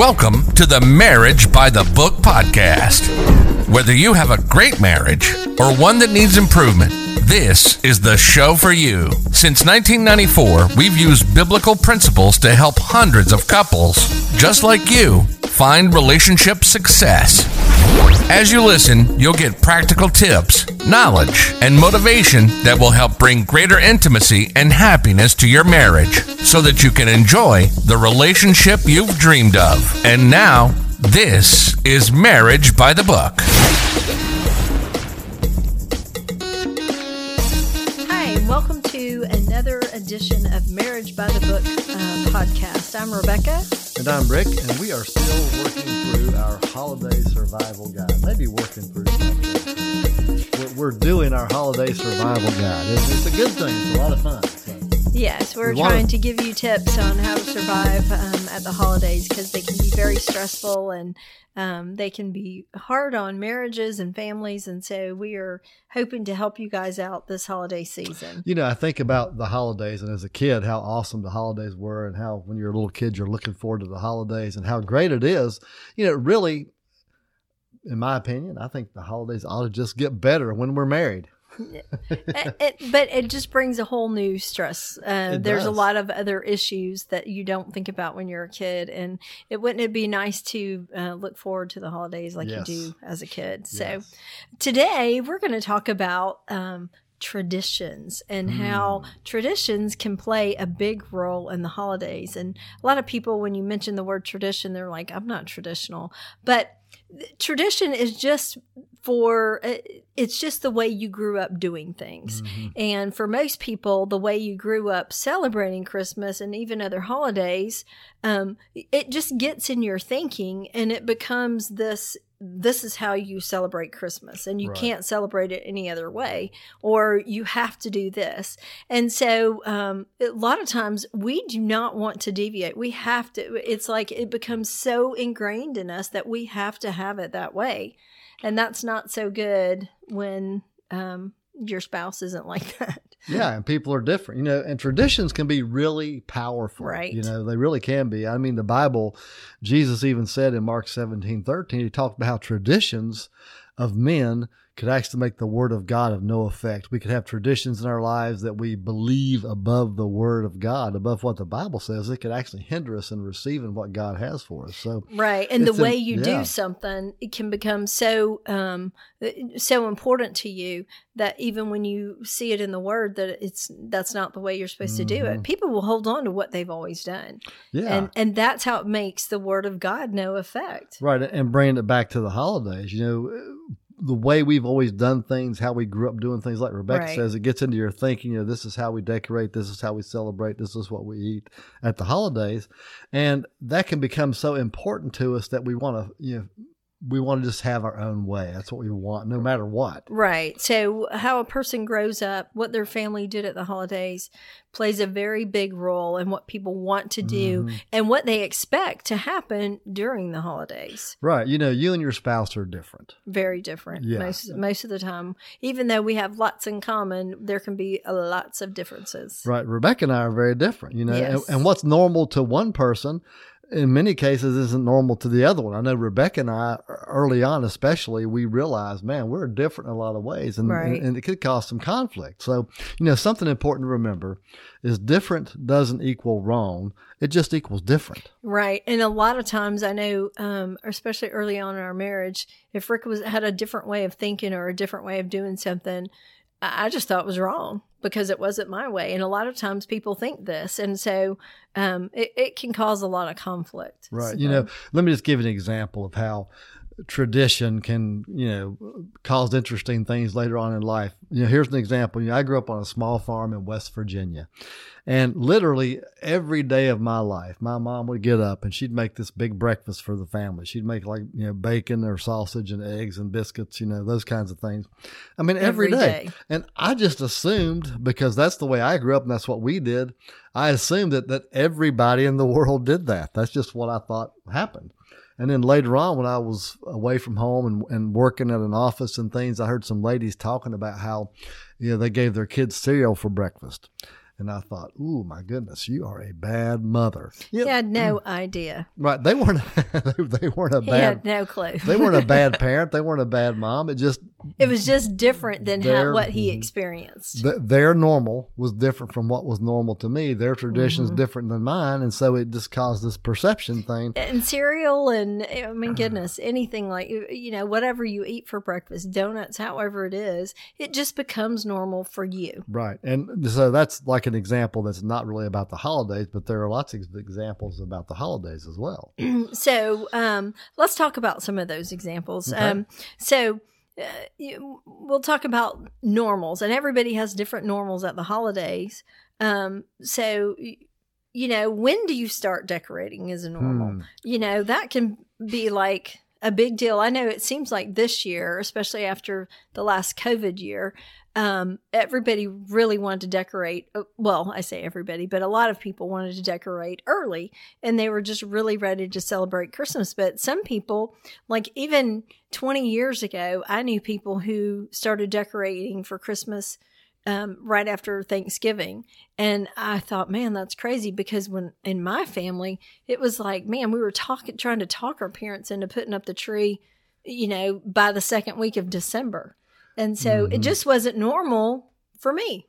Welcome to the Marriage by the Book podcast. Whether you have a great marriage or one that needs improvement, this is the show for you. Since 1994, we've used biblical principles to help hundreds of couples just like you find relationship success. As you listen, you'll get practical tips, knowledge, and motivation that will help bring greater intimacy and happiness to your marriage so that you can enjoy the relationship you've dreamed of. And now, this is Marriage by the Book. Hi, welcome to another edition of Marriage by the Book uh, podcast. I'm Rebecca. And I'm Rick, and we are still working through our holiday survival guide. Maybe working through something. We're, doing our holiday survival guide. It's, it's a good thing. It's a lot of fun. Yes, we're We trying to give you tips on how to survive um, at the holidays because they can be very stressful and um, they can be hard on marriages and families. And so we are hoping to help you guys out this holiday season. You know, I think about the holidays, and as a kid, how awesome the holidays were, and how when you're a little kid, you're looking forward to the holidays, and how great it is. You know, really, in my opinion, I think the holidays ought to just get better when we're married. it, it- but it just brings a whole new stress. Uh, there's a lot of other issues that you don't think about when you're a kid, and it wouldn't it be nice to uh, look forward to the holidays like Yes. you do as a kid. So Yes. today we're going to talk about. Um, traditions and how Mm. traditions can play a big role in the holidays and a lot of people when you mention the word tradition they're like i'm not traditional but tradition is just for uh, it's just the way you grew up doing things Mhm. and for most people the way you grew up celebrating christmas and even other holidays um, it just gets in your thinking and it becomes this this is how you celebrate christmas and you Right. can't celebrate it any other way or you have to do this. And so um, a lot of times we do not want to deviate. We have to it's like it becomes so ingrained in us that we have to have it that way. And that's not so good when um, your spouse isn't like that Yeah, and people are different, you know, and traditions can be really powerful. Right. You know, they really can be. I mean, the Bible, Jesus even said in Mark 17, 13, he talked about how traditions of men could actually make the word of God of no effect. We could have traditions in our lives that we believe above the word of God, above what the Bible says. It could actually hinder us in receiving what God has for us. So, Right. And the a- way you yeah. do something, it can become so um so important to you that even when you see it in the word that it's that's not the way you're supposed to do it. Mhm. People will hold on to what they've always done. yeah. And and that's how it makes the word of God no effect. Right, and bringing it back to the holidays, you know, the way we've always done things, how we grew up doing things, like Rebecca Right. says, it gets into your thinking. You know, this is how we decorate, this is how we celebrate, this is what we eat at the holidays, and that can become so important to us that we want to, you know, we want to just have our own way. That's what we want, no matter what. Right. So, how a person grows up, what their family did at the holidays plays a very big role in what people want to do Mhm. and what they expect to happen during the holidays. Right, you know, you and your spouse are different. Very different Yeah. most most of the time. Even though we have lots in common, there can be uh, lots of differences. Right. Rebecca and I are very different, you know, Yes. and, and what's normal to one person in many cases isn't normal to the other one. I know Rebecca and I, early on especially, we realized, man, we're different in a lot of ways and, Right. and, and it could cause some conflict. So, you know, something important to remember is different doesn't equal wrong. It just equals different. Right. And a lot of times I know, um, especially early on in our marriage, if Rick was had a different way of thinking or a different way of doing something, I I just thought was wrong because it wasn't my way. And a lot of times people think this. And so um, it, it can cause a lot of conflict. Right. So- You know, let me just give an example of how tradition can, you know, cause interesting things later on in life. You know, here's an example. You know, I grew up on a small farm in West Virginia. And literally every day of my life, my mom would get up and she'd make this big breakfast for the family. She'd make like, you know, bacon or sausage and eggs and biscuits, you know, those kinds of things. I mean, every Every day. day. And I just assumed because that's the way I grew up and that's what we did. I assumed that, that everybody in the world did that. That's just what I thought happened. And then later on, when I was away from home and, and working at an office and things, I heard some ladies talking about how, you know, they gave their kids cereal for breakfast. And I thought, ooh, my goodness, you are a bad mother. He had no idea. Right. They weren't they weren't a He bad had no clue. they weren't a bad parent. They weren't a bad mom. It just it was just different than how, what he mm-hmm. experienced. th- their normal was different from what was normal to me. Their tradition's Mm-hmm. different than mine, and so it just caused this perception thing. and cereal and eh, I mean uh-huh. goodness anything like you know whatever you eat for breakfast donuts however it is it just becomes normal for you Right. And so that's like an example that's not really about the holidays, but there are lots of examples about the holidays as well. so um, let's talk about some of those examples Okay. um, so uh, we'll talk about normals and everybody has different normals at the holidays um, so you know when do you start decorating as a normal Hmm. you know that can be like a big deal. I know it seems like this year especially after the last covid year um, everybody really wanted to decorate uh, well i say everybody but a lot of people wanted to decorate early and they were just really ready to celebrate christmas. But some people like even 20 years ago i knew people who started decorating for christmas um, right after Thanksgiving. And I thought, man, that's crazy because when in my family, it was like, man, we were talking, trying to talk our parents into putting up the tree, you know, by the second week of December. And so it just wasn't normal for me.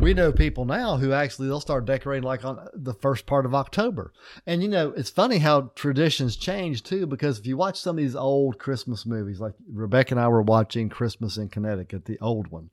We know people now who actually they'll start decorating like on the first part of October. And you know, it's funny how traditions change too, because if you watch some of these old Christmas movies, like Rebecca and I were watching Christmas in Connecticut, the old one,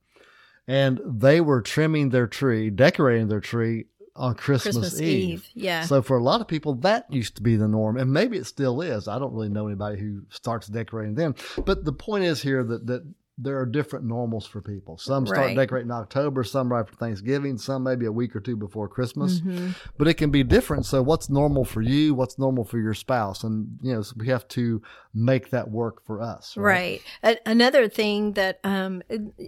and they were trimming their tree, decorating their tree on Christmas, Christmas Eve. Eve. Yeah. So for a lot of people, that used to be the norm, and maybe it still is. I don't really know anybody who starts decorating then. But the point is here that that there are different normals for people. Some start Right. decorating in October, some right after Thanksgiving, some maybe a week or two before Christmas. Mhm. But it can be different. So what's normal for you? What's normal for your spouse? And you know, so we have to make that work for us. Right. A- another thing that, um,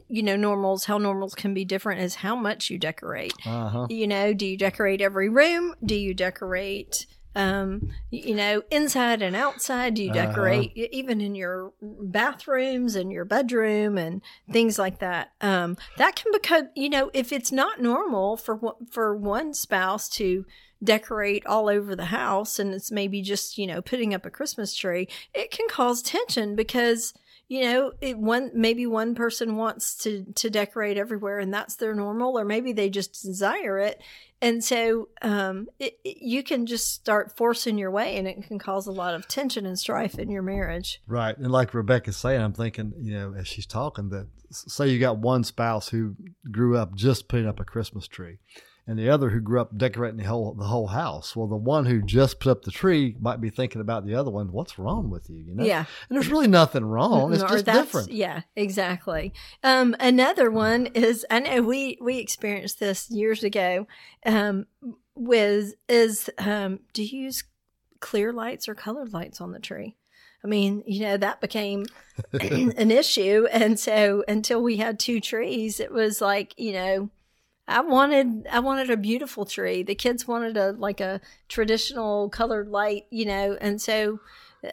you know, normals, how normals can be different is how much you decorate. Uh huh. You know, do you decorate every room? Do you decorate, um, you know, inside and outside? Do you Uh-huh. decorate e- even in your bathrooms and your bedroom and things like that? Um, that can become, you know, if it's not normal for for one spouse to decorate all over the house and it's maybe just you know putting up a christmas tree it can cause tension because you know it one maybe one person wants to to decorate everywhere and that's their normal or maybe they just desire it. And so um it, it- you can just start forcing your way and it can cause a lot of tension and strife in your marriage. Right. And like Rebecca's saying, I'm thinking, you know, as she's talking, that say you got one spouse who grew up just putting up a Christmas tree and the other who grew up decorating the whole the whole house. Well, the one who just put up the tree might be thinking about the other one, what's wrong with you? You know? yeah And there's really nothing wrong. It's Or just different. Yeah, exactly. Um, another one is I know we we experienced this years ago. Um, with is um, do you use clear lights or colored lights on the tree? I mean, you know that became an issue, and so until we had two trees, it was like you know. I wanted I wanted a beautiful tree. The kids wanted a like a traditional colored light, you know, and so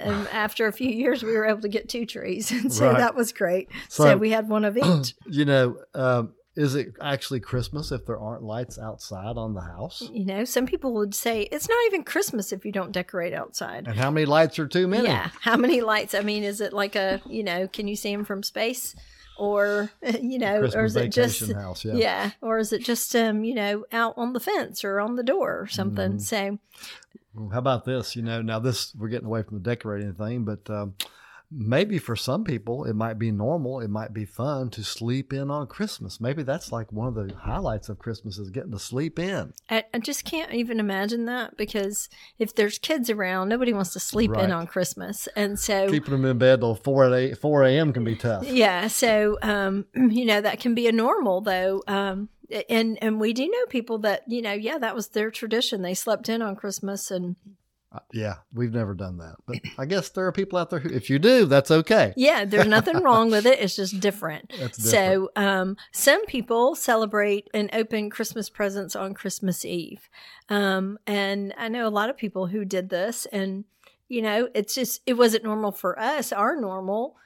um, after a few years, we were able to get two trees, and so Right. that was great. So, So- we had one of each. You know, um, is it actually Christmas if there aren't lights outside on the house? you know, some people would say it's not even Christmas if you don't decorate outside. And how many lights are too many? Yeah, how many lights? I mean, is it like a you know, can you see them from space, or you know, or is it just house. Yeah. yeah. or is it just um you know out on the fence or on the door or something? Mm-hmm. So Well, How about this? You know, now this we're getting away from the decorating thing, but um, maybe for some people it might be normal. It might be fun to sleep in on Christmas. Maybe that's like one of the highlights of Christmas is getting to sleep in. I, I just can't even imagine that because if there's kids around, nobody wants to sleep Right. in on Christmas, and so Keeping them in bed till four a four a.m. can be tough. Yeah, so um, you know that can be a normal though, um, and and we do know people that you know, yeah, that was their tradition. They slept in on Christmas, and Yeah, we've never done that, but I guess there are people out there who, if you do, that's okay. yeah, there's nothing wrong with it. It's just different. That's So um, some people celebrate and open Christmas presents on Christmas Eve, um, and I know a lot of people who did this, and you know, it's just it wasn't normal for us. Our normal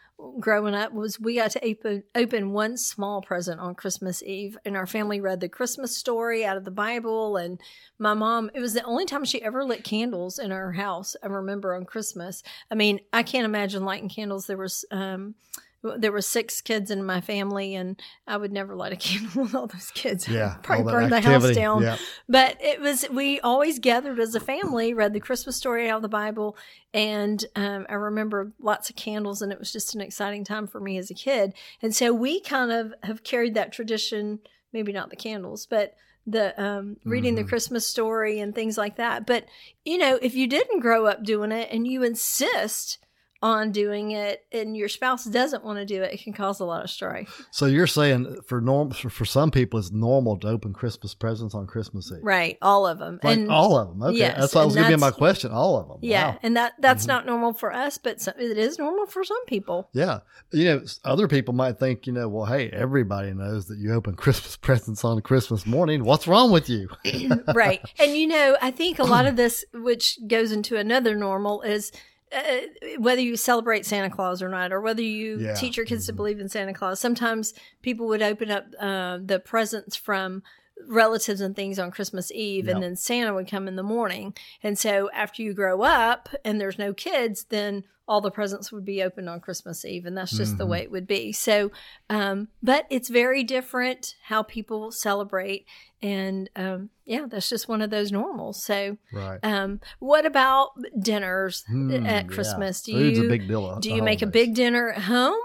growing up was we got to open, open one small present on Christmas Eve, and our family read the Christmas story out of the Bible. And my mom, it was the only time she ever lit candles in our house. I remember on Christmas. I mean, I can't imagine lighting candles. There was, um, there were six kids in my family, and I would never light a candle with all those kids. Yeah, probably burn the house down. Yeah. But it was we always gathered as a family, read the Christmas story out of the Bible, and um, I remember lots of candles, and it was just an exciting time for me as a kid. And so we kind of have carried that tradition, maybe not the candles, but the um, reading the Mhm. Christmas story and things like that. But you know, if you didn't grow up doing it and you insist on doing it and your spouse doesn't want to do it, it can cause a lot of strife. So you're saying for norm for, for some people it's normal to open Christmas presents on Christmas Eve. Right. All of them. Like and all of them. Okay. yes, that's what was going to be my question. All of them. yeah. Wow. And that that's Mhm. not normal for us, but some, it is normal for some people. Yeah. You know, other people might think, you know, well, hey, everybody knows that you open Christmas presents on Christmas morning. What's wrong with you? right. And you know, I think a lot of this, which goes into another normal, is uh, whether you celebrate Santa Claus or not, or whether you Yeah. teach your kids to Mhm. believe in Santa Claus. Sometimes people would open up uh, the presents from relatives and things on Christmas Eve, Yep. and then Santa would come in the morning. And so after you grow up and there's no kids, then all the presents would be opened on Christmas Eve, and that's just the Mhm. way it would be. So, um, but it's very different how people celebrate, and um, yeah, that's just one of those normals. So, Right. um, what about dinners Hmm, at yeah. Christmas? Do Food's you deal. do the you make a big dinner at home,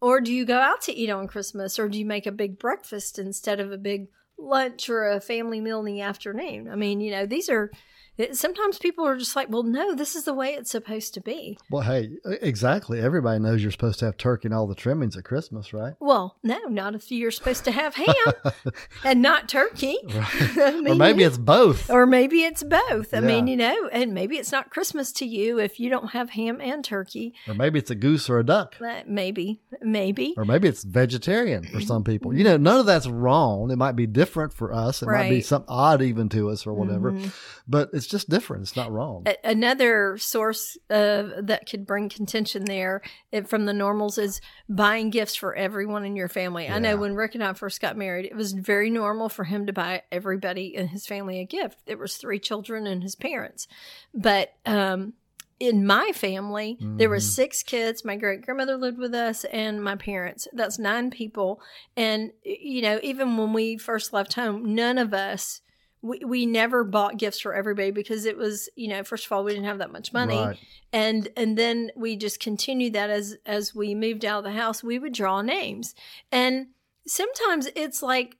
or do you go out to eat on Christmas, or do you make a big breakfast instead of a big lunch or a family meal in the afternoon? I mean, you know, these are. It- Sometimes people are just like, well, no, this is the way it's supposed to be. Well, hey, exactly. Everybody knows you're supposed to have turkey and all the trimmings at Christmas, right? Well, no, not if you're supposed to have ham and not turkey. Right. I or maybe it's both. or maybe it's both. I mean, you know, and maybe it's not Christmas to you if you don't have ham and turkey. Or maybe it's a goose or a duck. Uh, Maybe, maybe. Or maybe it's vegetarian for some people. You know, none of that's wrong. It might be different for us. It might be Right. something odd even to us or whatever. Mhm. But it's just different. It's not wrong. A- Another source uh, that could bring contention there from the normals is buying gifts for everyone in your family. I know when Rick and I first got married, it was very normal for him to buy everybody in his family a gift. There was three children and his parents, but um, in my family, there were six kids. My great grandmother lived with us, and my parents. That's nine people. And you know, even when we first left home, none of us. We, we never bought gifts for everybody because it was you know first of all we didn't have that much money Right. and and then we just continued that as as we moved out of the house we would draw names and sometimes it's like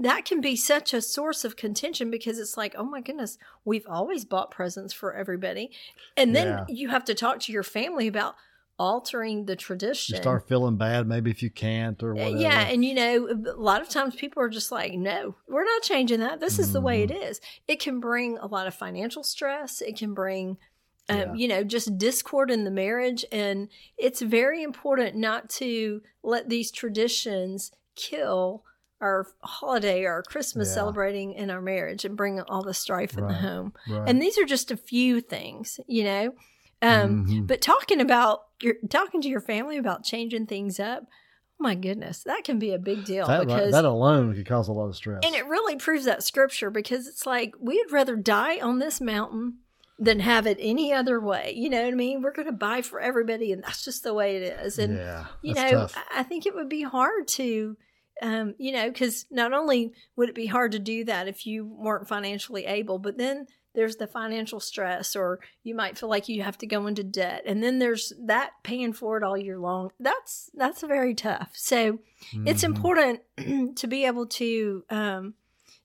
that can be such a source of contention because it's like oh my goodness we've always bought presents for everybody and then Yeah. you have to talk to your family about altering the tradition You start feeling bad maybe if you can't or Uh, whatever. yeah, and you know, a lot of times people are just like, no, we're not changing that. This is the way it Mm-hmm. It can bring a lot of financial stress. It can bring, um, Yeah. you know, just discord in the marriage. And it's very important not to let these traditions kill our holiday, our Christmas Yeah. celebrating in our marriage and bring all the strife in the home. Right. And these are just a few things, you know. Um, Mhm. But talking about your talking to your family about changing things up, oh my goodness, that can be a big deal that, because that alone could cause a lot of stress. and it really proves that scripture because it's like we'd rather die on this mountain than have it any other way. You know what I mean? We're going to buy for everybody, and that's just the way it is. And yeah, you know, tough. I think it would be hard to, um, you know, because not only would it be hard to do that if you weren't financially able, but then there's the financial stress, or you might feel like you have to go into debt, and then there's that paying for it all year long. That's that's very tough. So it's Mhm. important to be able to um,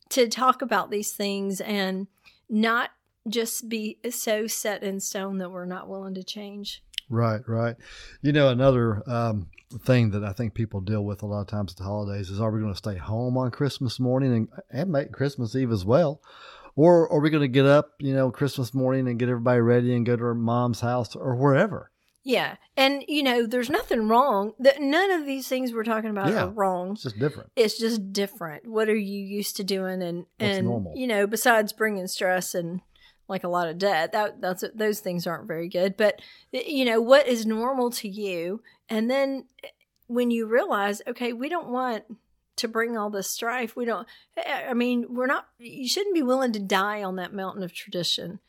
to talk about these things and not just be so set in stone that we're not willing to change. Right, right. You know, another um, thing that I think people deal with a lot of times at the holidays is are we going to stay home on Christmas morning and, and make Christmas Eve as well? Or are we going to get up, you know, Christmas morning and get everybody ready and go to our mom's house or wherever? Yeah, and you know, there's nothing wrong. That none of these things we're talking about Yeah. are wrong. It's just different. It's just different. What are you used to doing, and What's and normal? you know, besides bringing stress and like a lot of debt. That that's those things aren't very good. But you know what is normal to you, and then eh, when you realize, okay, we don't want to bring all this strife. We don't. Eh, eh, I mean, we're not. You shouldn't be willing to die on that mountain of tradition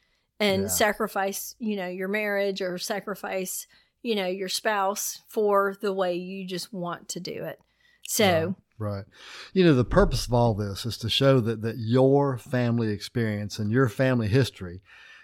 and Yeah. sacrifice, you know, your marriage or sacrifice, you know, your spouse for the way you just want to do it. So. Right. You know, the purpose of all this is to show that, that your family experience and your family history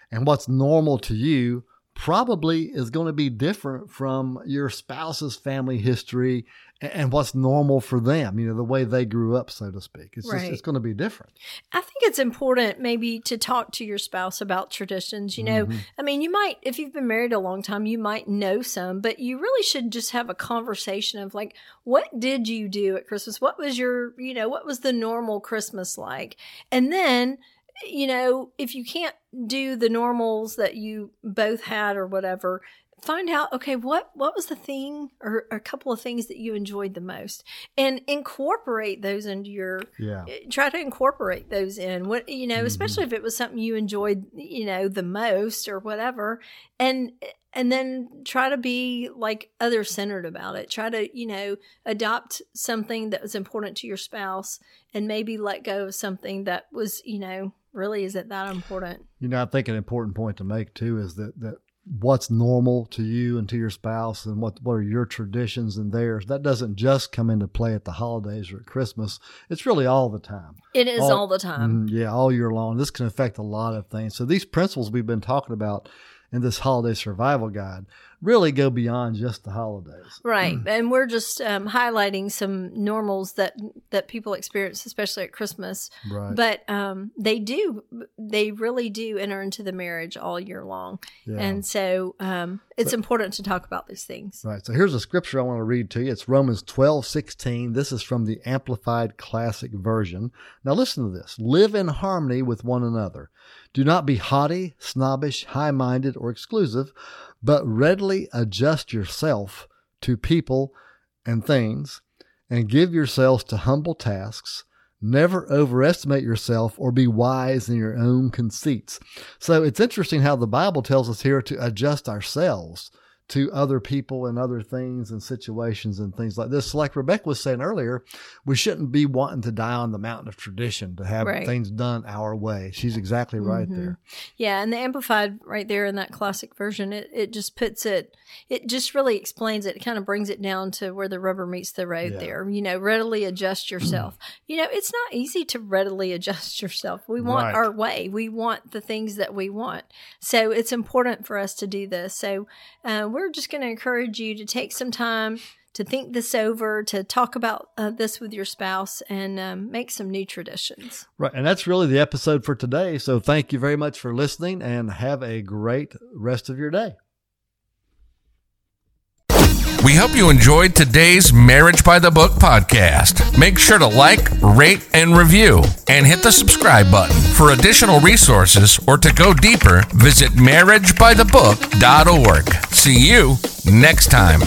and what's normal to you probably is going to be different from your spouse's family history and, what's normal for them, you know, the way they grew up, so to speak. It's Right. just, it's going to be different. I think it's important maybe to talk to your spouse about traditions. You know, mm-hmm. I mean, you might, if you've been married a long time, you might know some, but you really should just have a conversation of like, what did you do at Christmas? What was your, you know, what was the normal Christmas like? And then, you know, if you can't do the normals that you both had or whatever, find out okay what what was the thing or, or a couple of things that you enjoyed the most and incorporate those into your Yeah. try to incorporate those in what you know Mhm. especially if it was something you enjoyed you know the most or whatever and and then try to be like other centered about it try to you know adopt something that was important to your spouse and maybe let go of something that was you know really isn't that important You know, I think an important point to make too is that that what's normal to you and to your spouse and what what are your traditions and theirs that doesn't just come into play at the holidays or at Christmas. It's really all the time. it is All- all, the time Mhm, yeah, all year long. This can affect a lot of things. So these principles we've been talking about in this holiday survival guide really go beyond just the holidays. Right, and we're just um, highlighting some normals that that people experience, especially at Christmas. Right. But um, they do, they really do enter into the marriage all year long, yeah. and so um, it's important to talk about these things. Right. So here's a scripture I want to read to you. It's Romans 12, 16. This is from the Amplified Classic Version. Now listen to this. Live in harmony with one another. Do not be haughty, snobbish, high minded, or exclusive, but readily adjust yourself to people and things and give yourselves to humble tasks. Never overestimate yourself or be wise in your own conceits. So it's interesting how the Bible tells us here to adjust ourselves to other people and other things and situations and things like this. Like Rebecca was saying earlier, we shouldn't be wanting to die on the mountain of tradition to have Right. things done our way. She's exactly right Mhm. there. Yeah, and the amplified right there in that classic version, it, it just puts it, it just really explains it. It kind of brings it down to where the rubber meets the road Yeah. there. You know, readily adjust yourself. you know, it's not easy to readily adjust yourself. We want Right. our way, we want the things that we want. So it's important for us to do this. So uh, we're just going to encourage you to take some time. To think this over, to talk about uh, this with your spouse, and um, make some new traditions. Right. And that's really the episode for today. So thank you very much for listening and have a great rest of your day. We hope you enjoyed today's Marriage by the Book podcast. Make sure to like, rate, and review, and hit the subscribe button. For additional resources or to go deeper, visit marriagebythebook.org. See you next time.